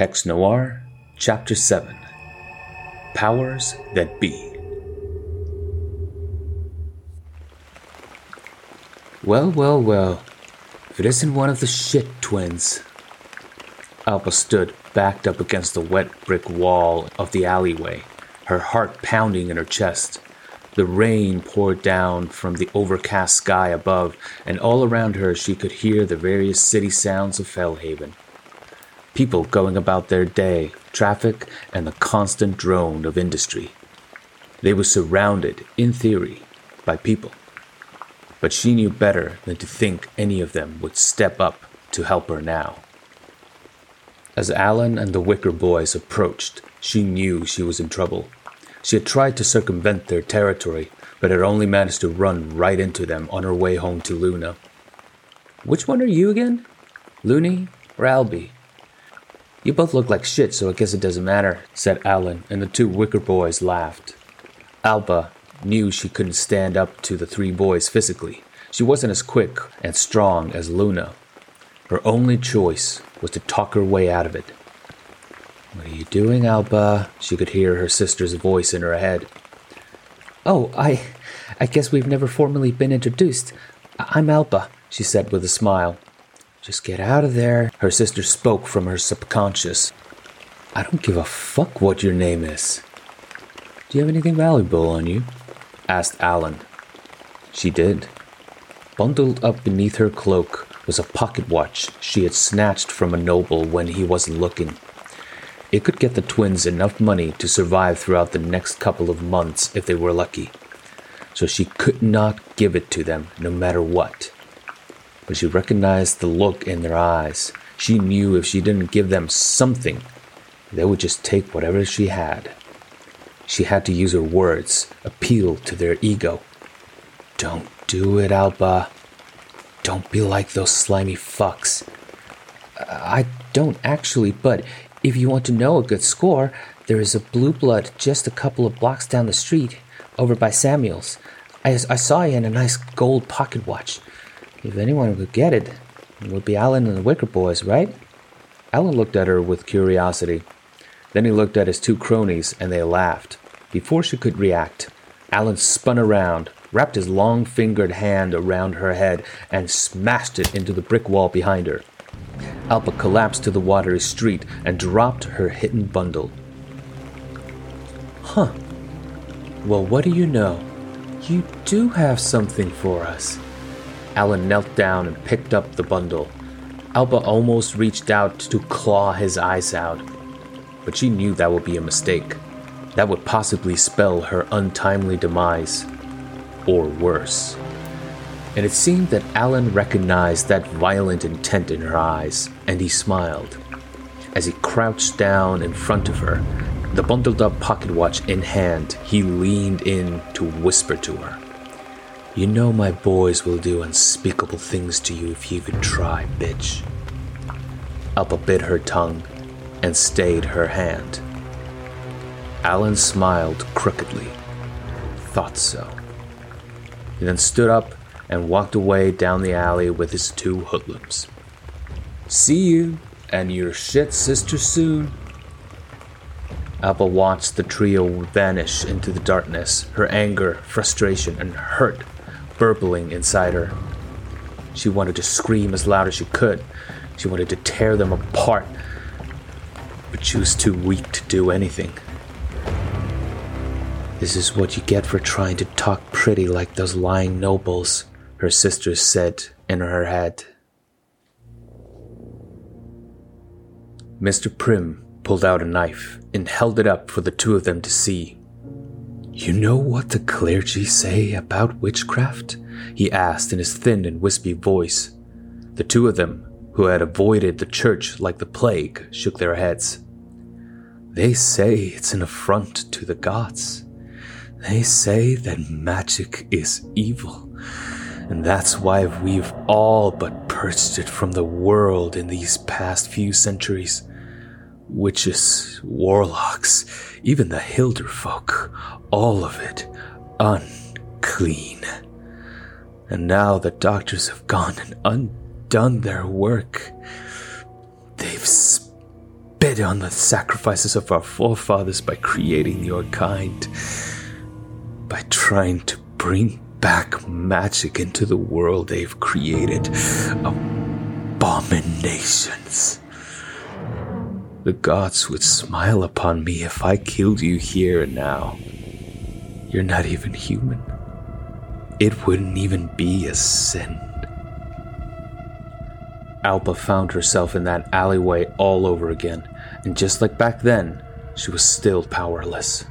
Hex Noir, Chapter 7 Powers That Be. Well, well, well, if it isn't one of the shit twins. Alba stood backed up against the wet brick wall of the alleyway, her heart pounding in her chest. The rain poured down from the overcast sky above, and all around her she could hear the various city sounds of Fellhaven people going about their day, traffic, and the constant drone of industry. They were surrounded, in theory, by people. But she knew better than to think any of them would step up to help her now. As Alan and the Wicker boys approached, she knew she was in trouble. She had tried to circumvent their territory, but had only managed to run right into them on her way home to Luna. Which one are you again? Looney or Albie? You both look like shit, so I guess it doesn't matter, said Alan, and the two Wicker boys laughed. Alba knew she couldn't stand up to the three boys physically. She wasn't as quick and strong as Luna. Her only choice was to talk her way out of it. What are you doing, Alba? She could hear her sister's voice in her head. Oh, I. I guess we've never formally been introduced. I'm Alba, she said with a smile. Just get out of there. Her sister spoke from her subconscious. I don't give a fuck what your name is. Do you have anything valuable on you? asked Alan. She did. Bundled up beneath her cloak was a pocket watch she had snatched from a noble when he wasn't looking. It could get the twins enough money to survive throughout the next couple of months if they were lucky. So she could not give it to them no matter what but she recognized the look in their eyes. She knew if she didn't give them something, they would just take whatever she had. She had to use her words, appeal to their ego. Don't do it, Alba. Don't be like those slimy fucks. I don't actually, but if you want to know a good score, there is a blue blood just a couple of blocks down the street, over by Samuel's. I, I saw you in a nice gold pocket watch. If anyone could get it, it would be Alan and the Wicker Boys, right? Alan looked at her with curiosity. Then he looked at his two cronies and they laughed. Before she could react, Alan spun around, wrapped his long fingered hand around her head, and smashed it into the brick wall behind her. Alba collapsed to the watery street and dropped her hidden bundle. Huh. Well, what do you know? You do have something for us. Alan knelt down and picked up the bundle. Alba almost reached out to claw his eyes out, but she knew that would be a mistake. That would possibly spell her untimely demise, or worse. And it seemed that Alan recognized that violent intent in her eyes, and he smiled. As he crouched down in front of her, the bundled up pocket watch in hand, he leaned in to whisper to her. You know my boys will do unspeakable things to you if you even try, bitch. Alba bit her tongue and stayed her hand. Alan smiled crookedly. Thought so. He then stood up and walked away down the alley with his two hoodlums. See you and your shit sister soon. Alba watched the trio vanish into the darkness, her anger, frustration, and hurt burbling inside her. She wanted to scream as loud as she could. She wanted to tear them apart, but she was too weak to do anything. This is what you get for trying to talk pretty like those lying nobles, her sister said in her head. Mr. Prim pulled out a knife and held it up for the two of them to see. You know what the clergy say about witchcraft? he asked in his thin and wispy voice. The two of them, who had avoided the church like the plague, shook their heads. They say it's an affront to the gods. They say that magic is evil, and that's why we've all but purged it from the world in these past few centuries. Witches, warlocks, even the Hilder folk, all of it unclean. And now the doctors have gone and undone their work. They've spit on the sacrifices of our forefathers by creating your kind, by trying to bring back magic into the world they've created. Abominations. The gods would smile upon me if I killed you here and now. You're not even human. It wouldn't even be a sin. Alba found herself in that alleyway all over again, and just like back then, she was still powerless.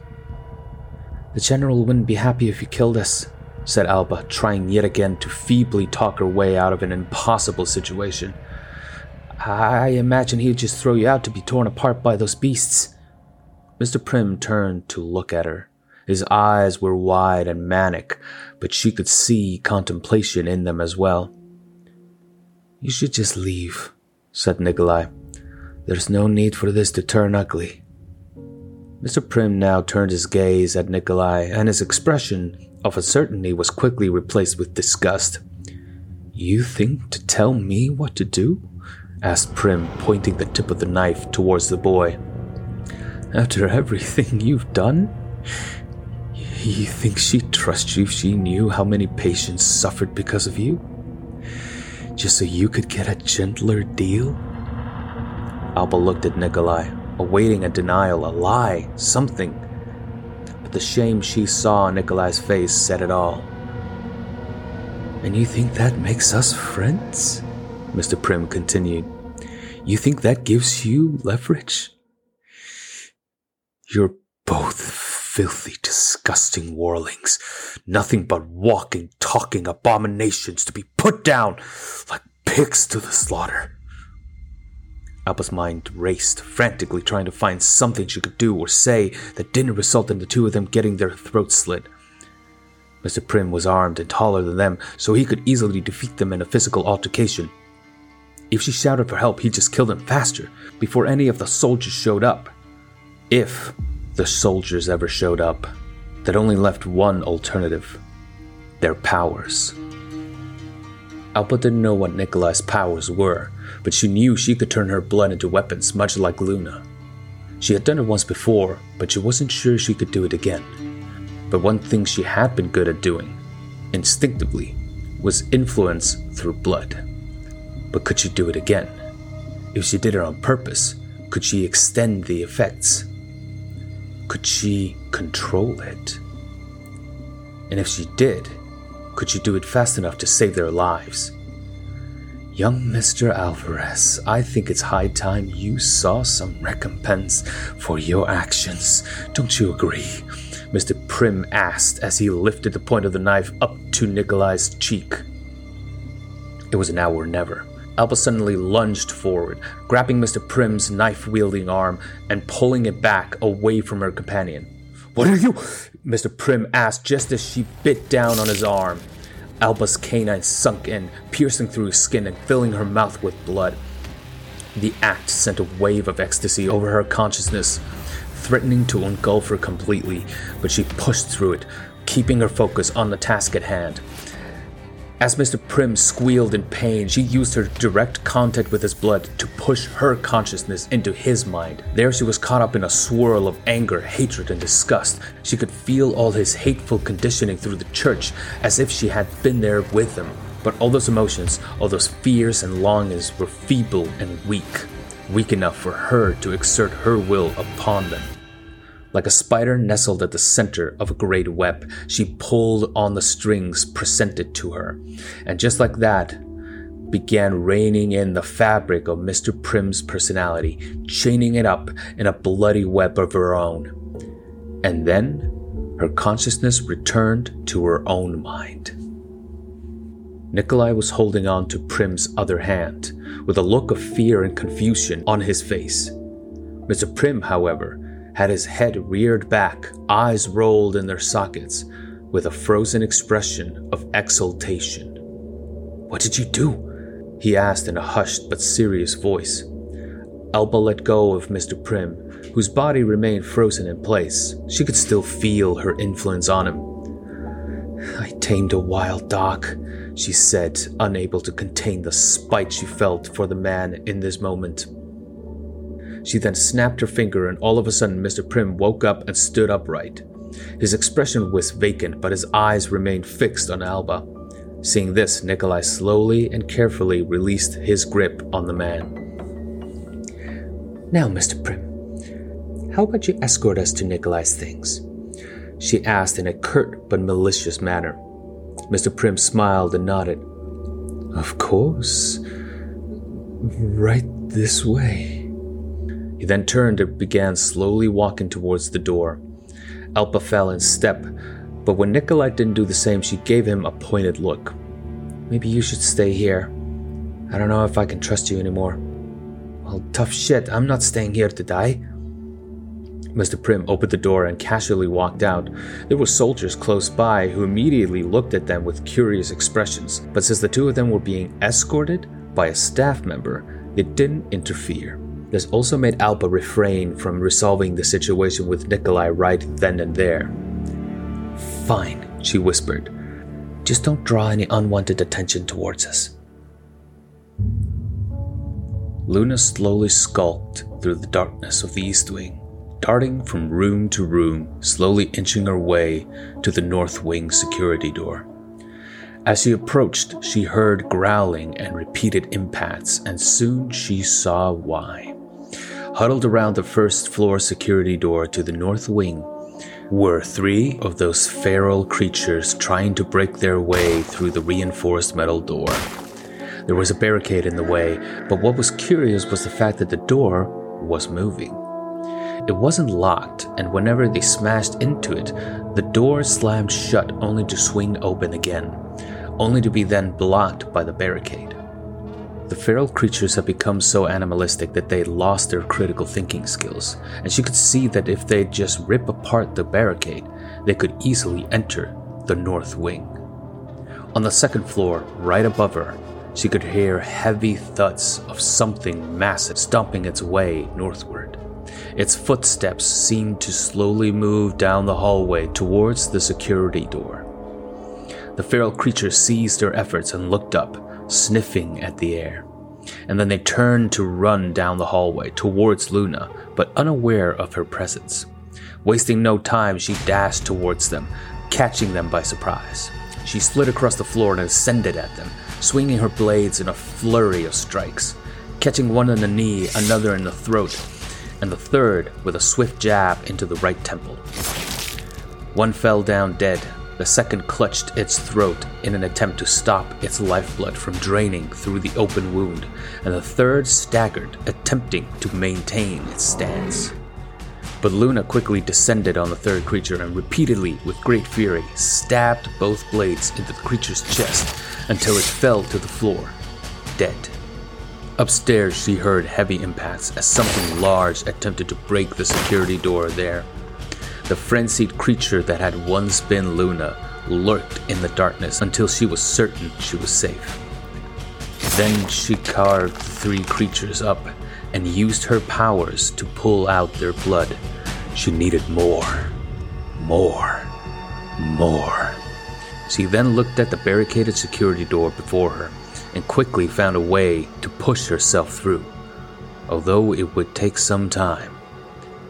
The General wouldn't be happy if you killed us, said Alba, trying yet again to feebly talk her way out of an impossible situation. I imagine he'd just throw you out to be torn apart by those beasts. Mr. Prim turned to look at her. His eyes were wide and manic, but she could see contemplation in them as well. You should just leave, said Nikolai. There's no need for this to turn ugly. Mr. Prim now turned his gaze at Nikolai, and his expression of uncertainty was quickly replaced with disgust. You think to tell me what to do? Asked Prim, pointing the tip of the knife towards the boy. After everything you've done? You think she'd trust you if she knew how many patients suffered because of you? just so you could get a gentler deal? Alba looked at Nikolai, awaiting a denial, a lie, something. But the shame she saw on Nikolai's face said it all. And you think that makes us friends? Mr. Prim continued. You think that gives you leverage? You're both filthy, disgusting warlings. Nothing but walking, talking abominations to be put down like pigs to the slaughter. Alba's mind raced, frantically trying to find something she could do or say that didn't result in the two of them getting their throats slit. Mr. Prim was armed and taller than them, so he could easily defeat them in a physical altercation. If she shouted for help, he'd just kill them faster, before any of the soldiers showed up. If the soldiers ever showed up, that only left one alternative their powers. Alba didn't know what Nikolai's powers were, but she knew she could turn her blood into weapons much like Luna. She had done it once before, but she wasn't sure she could do it again. But one thing she had been good at doing, instinctively, was influence through blood. But could she do it again? If she did it on purpose, could she extend the effects? Could she control it? And if she did, could she do it fast enough to save their lives? Young Mr. Alvarez, I think it's high time you saw some recompense for your actions. Don't you agree? Mr. Prim asked as he lifted the point of the knife up to Nikolai's cheek. It was now or never. Alba suddenly lunged forward, grabbing Mr. Prim's knife wielding arm and pulling it back away from her companion. What are you? Mr. Prim asked just as she bit down on his arm. Alba's canine sunk in, piercing through his skin and filling her mouth with blood. The act sent a wave of ecstasy over her consciousness, threatening to engulf her completely, but she pushed through it, keeping her focus on the task at hand. As Mr. Prim squealed in pain, she used her direct contact with his blood to push her consciousness into his mind. There she was caught up in a swirl of anger, hatred, and disgust. She could feel all his hateful conditioning through the church as if she had been there with him. But all those emotions, all those fears and longings were feeble and weak, weak enough for her to exert her will upon them. Like a spider nestled at the center of a great web, she pulled on the strings presented to her, and just like that, began reining in the fabric of Mr. Prim's personality, chaining it up in a bloody web of her own. And then her consciousness returned to her own mind. Nikolai was holding on to Prim's other hand, with a look of fear and confusion on his face. Mr. Prim, however, had his head reared back, eyes rolled in their sockets, with a frozen expression of exultation. What did you do? he asked in a hushed but serious voice. Alba let go of Mr. Prim, whose body remained frozen in place. She could still feel her influence on him. I tamed a wild dog, she said, unable to contain the spite she felt for the man in this moment. She then snapped her finger, and all of a sudden, Mr. Prim woke up and stood upright. His expression was vacant, but his eyes remained fixed on Alba. Seeing this, Nikolai slowly and carefully released his grip on the man. Now, Mr. Prim, how about you escort us to Nikolai's things? She asked in a curt but malicious manner. Mr. Prim smiled and nodded. Of course. Right this way. He then turned and began slowly walking towards the door. Alba fell in step, but when Nikolai didn't do the same, she gave him a pointed look. Maybe you should stay here. I don't know if I can trust you anymore. Well, tough shit. I'm not staying here to die. Mr. Prim opened the door and casually walked out. There were soldiers close by who immediately looked at them with curious expressions, but since the two of them were being escorted by a staff member, they didn't interfere. This also made Alba refrain from resolving the situation with Nikolai right then and there. Fine, she whispered. Just don't draw any unwanted attention towards us. Luna slowly skulked through the darkness of the East Wing, darting from room to room, slowly inching her way to the North Wing security door. As she approached, she heard growling and repeated impacts, and soon she saw why. Huddled around the first floor security door to the north wing were three of those feral creatures trying to break their way through the reinforced metal door. There was a barricade in the way, but what was curious was the fact that the door was moving. It wasn't locked, and whenever they smashed into it, the door slammed shut only to swing open again, only to be then blocked by the barricade. The feral creatures had become so animalistic that they lost their critical thinking skills, and she could see that if they just rip apart the barricade, they could easily enter the north wing. On the second floor, right above her, she could hear heavy thuds of something massive stomping its way northward. Its footsteps seemed to slowly move down the hallway towards the security door. The feral creature ceased her efforts and looked up, sniffing at the air. And then they turned to run down the hallway towards Luna, but unaware of her presence. Wasting no time, she dashed towards them, catching them by surprise. She slid across the floor and ascended at them, swinging her blades in a flurry of strikes, catching one in the knee, another in the throat, and the third with a swift jab into the right temple. One fell down dead, the second clutched its throat in an attempt to stop its lifeblood from draining through the open wound, and the third staggered, attempting to maintain its stance. But Luna quickly descended on the third creature and repeatedly, with great fury, stabbed both blades into the creature's chest until it fell to the floor, dead. Upstairs, she heard heavy impacts as something large attempted to break the security door there. The frenzied creature that had once been Luna lurked in the darkness until she was certain she was safe. Then she carved the three creatures up and used her powers to pull out their blood. She needed more, more, more. She then looked at the barricaded security door before her and quickly found a way to push herself through, although it would take some time.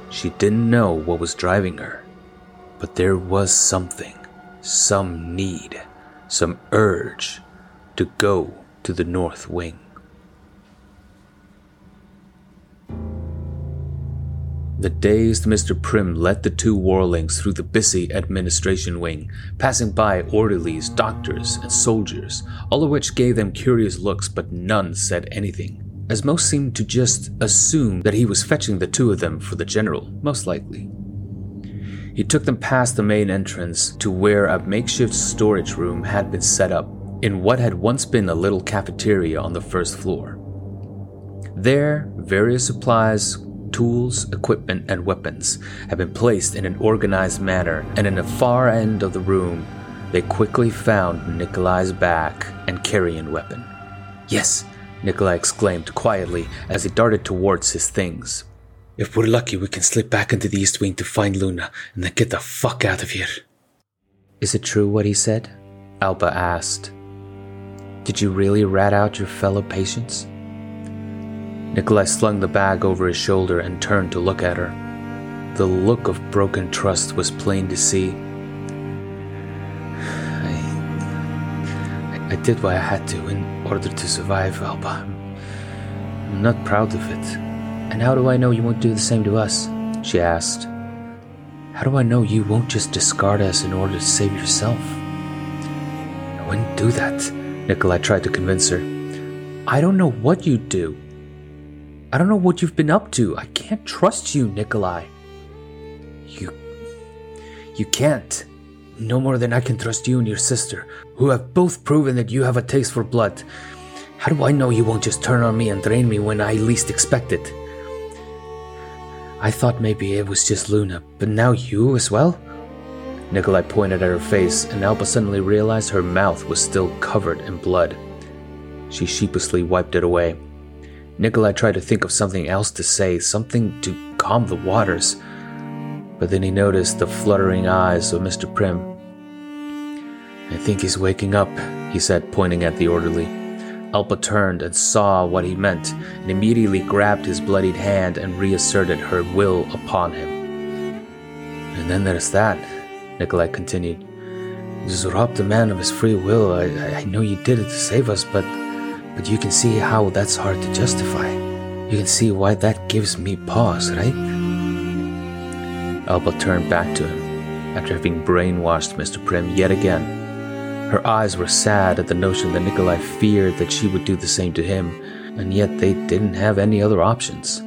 She didn't know what was driving her, but there was something, some need, some urge to go to the North Wing. The dazed Mr. Prim led the two warlings through the busy administration wing, passing by orderlies, doctors, and soldiers, all of which gave them curious looks, but none said anything as most seemed to just assume that he was fetching the two of them for the general, most likely. He took them past the main entrance to where a makeshift storage room had been set up in what had once been a little cafeteria on the first floor. There, various supplies, tools, equipment, and weapons had been placed in an organized manner, and in the far end of the room, they quickly found Nikolai's bag and carrying weapon. Yes, Nikolai exclaimed quietly as he darted towards his things. If we're lucky, we can slip back into the East Wing to find Luna and then get the fuck out of here. Is it true what he said? Alba asked. Did you really rat out your fellow patients? Nikolai slung the bag over his shoulder and turned to look at her. The look of broken trust was plain to see. I, did what I had to in order to survive, Alba. I'm not proud of it. And how do I know you won't do the same to us? She asked. How do I know you won't just discard us in order to save yourself? I wouldn't do that, Nikolai tried to convince her. I don't know what you'd do. I don't know what you've been up to. I can't trust you, Nikolai. You. You can't. No more than I can trust you and your sister, who have both proven that you have a taste for blood. How do I know you won't just turn on me and drain me when I least expect it? I thought maybe it was just Luna, but now you as well? Nikolai pointed at her face, and Alba suddenly realized her mouth was still covered in blood. She sheepishly wiped it away. Nikolai tried to think of something else to say, something to calm the waters, but then he noticed the fluttering eyes of Mr. Prim. I think he's waking up, he said, pointing at the orderly. Alba turned and saw what he meant, and immediately grabbed his bloodied hand and reasserted her will upon him. And then there's that, Nikolai continued. You just robbed a man of his free will. I, I know you did it to save us, but but you can see how that's hard to justify. You can see why that gives me pause, right? Alba turned back to him after having brainwashed Mr. Prim yet again her eyes were sad at the notion that Nikolai feared that she would do the same to him, and yet they didn't have any other options.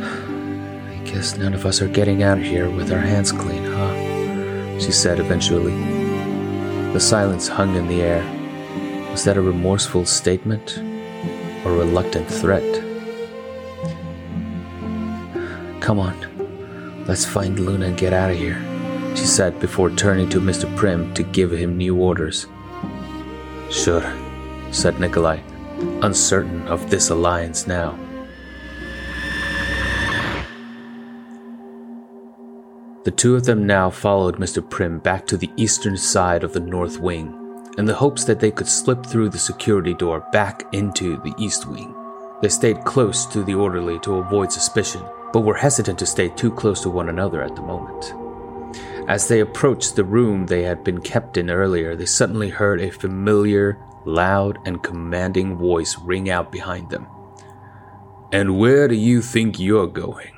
I guess none of us are getting out of here with our hands clean, huh? She said eventually. The silence hung in the air. Was that a remorseful statement or a reluctant threat? Come on, let's find Luna and get out of here she said before turning to Mr. Prim to give him new orders. Sure, said Nikolai, uncertain of this alliance now. The two of them now followed Mr. Prim back to the eastern side of the north wing, in the hopes that they could slip through the security door back into the east wing. They stayed close to the orderly to avoid suspicion, but were hesitant to stay too close to one another at the moment. As they approached the room they had been kept in earlier, they suddenly heard a familiar, loud, and commanding voice ring out behind them. And where do you think you're going?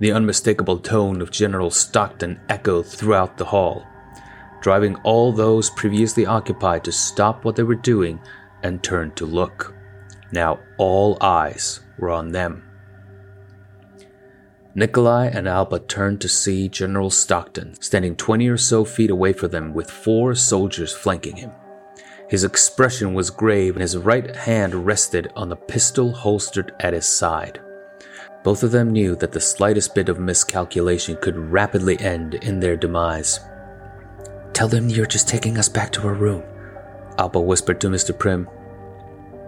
The unmistakable tone of General Stockton echoed throughout the hall, driving all those previously occupied to stop what they were doing and turn to look. Now all eyes were on them. Nikolai and Alba turned to see General Stockton standing 20 or so feet away from them with four soldiers flanking him. His expression was grave and his right hand rested on the pistol holstered at his side. Both of them knew that the slightest bit of miscalculation could rapidly end in their demise. Tell them you're just taking us back to our room, Alba whispered to Mr. Prim.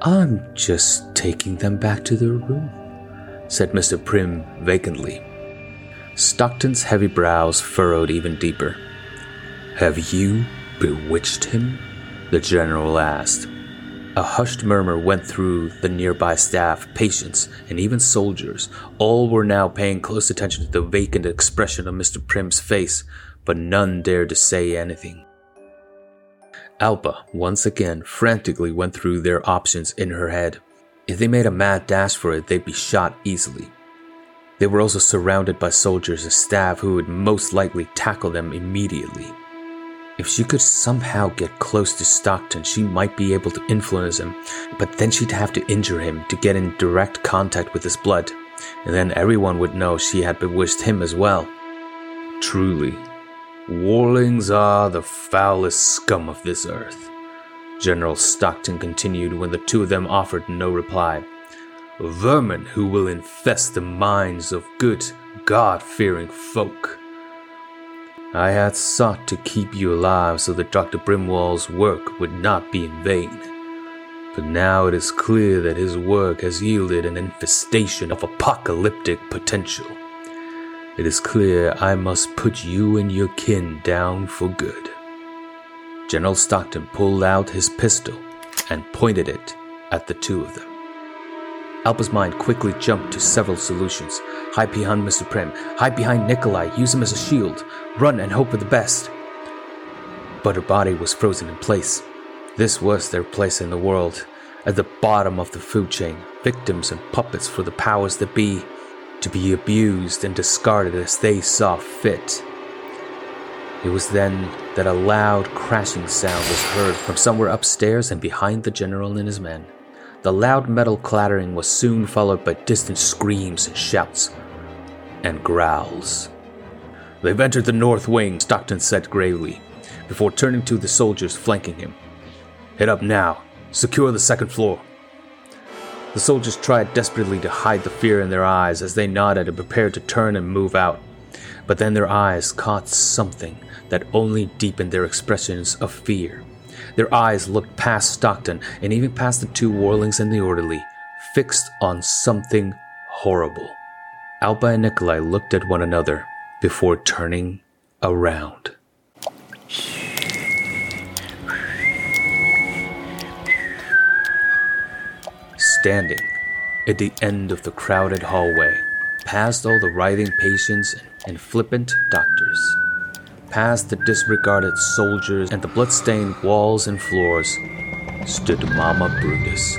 I'm just taking them back to their room said Mr. Prim vacantly. Stockton's heavy brows furrowed even deeper. Have you bewitched him? The general asked. A hushed murmur went through the nearby staff, patients, and even soldiers. All were now paying close attention to the vacant expression of Mr. Prim's face, but none dared to say anything. Alba, once again, frantically went through their options in her head. If they made a mad dash for it, they'd be shot easily. They were also surrounded by soldiers and staff who would most likely tackle them immediately. If she could somehow get close to Stockton, she might be able to influence him, but then she'd have to injure him to get in direct contact with his blood, and then everyone would know she had bewitched him as well. Truly, warlings are the foulest scum of this earth. General Stockton continued when the two of them offered no reply. Vermin who will infest the minds of good, God fearing folk. I had sought to keep you alive so that Dr. Brimwall's work would not be in vain. But now it is clear that his work has yielded an infestation of apocalyptic potential. It is clear I must put you and your kin down for good. General Stockton pulled out his pistol and pointed it at the two of them. Alba's mind quickly jumped to several solutions. Hide behind Mr. Prim, hide behind Nikolai, use him as a shield, run and hope for the best. But her body was frozen in place. This was their place in the world, at the bottom of the food chain, victims and puppets for the powers that be, to be abused and discarded as they saw fit. It was then that a loud crashing sound was heard from somewhere upstairs and behind the general and his men. The loud metal clattering was soon followed by distant screams and shouts and growls. They've entered the north wing, Stockton said gravely, before turning to the soldiers flanking him. Head up now. Secure the second floor. The soldiers tried desperately to hide the fear in their eyes as they nodded and prepared to turn and move out. But then their eyes caught something that only deepened their expressions of fear. Their eyes looked past Stockton and even past the two warlings and the orderly, fixed on something horrible. Alba and Nikolai looked at one another before turning around. Standing at the end of the crowded hallway, past all the writhing patients and flippant doctors, past the disregarded soldiers and the blood-stained walls and floors, stood Mama Brutus.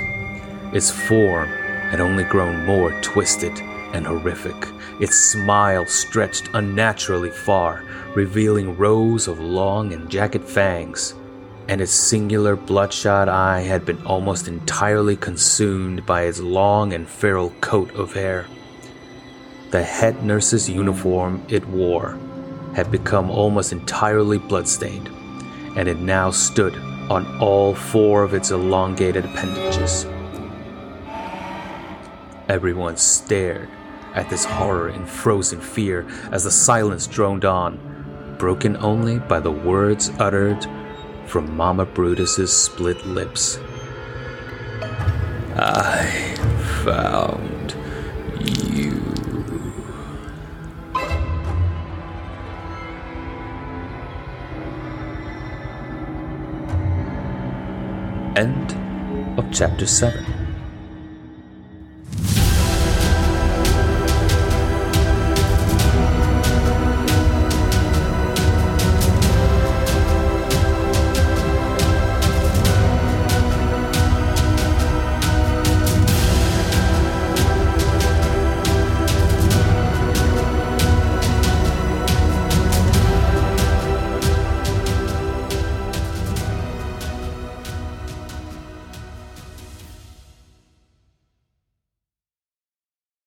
Its form had only grown more twisted and horrific. Its smile stretched unnaturally far, revealing rows of long and jagged fangs, and its singular bloodshot eye had been almost entirely consumed by its long and feral coat of hair. The head nurse's uniform it wore had become almost entirely bloodstained, and it now stood on all four of its elongated appendages. Everyone stared at this horror in frozen fear as the silence droned on, broken only by the words uttered from Mama Brutus's split lips. I found End of chapter 7.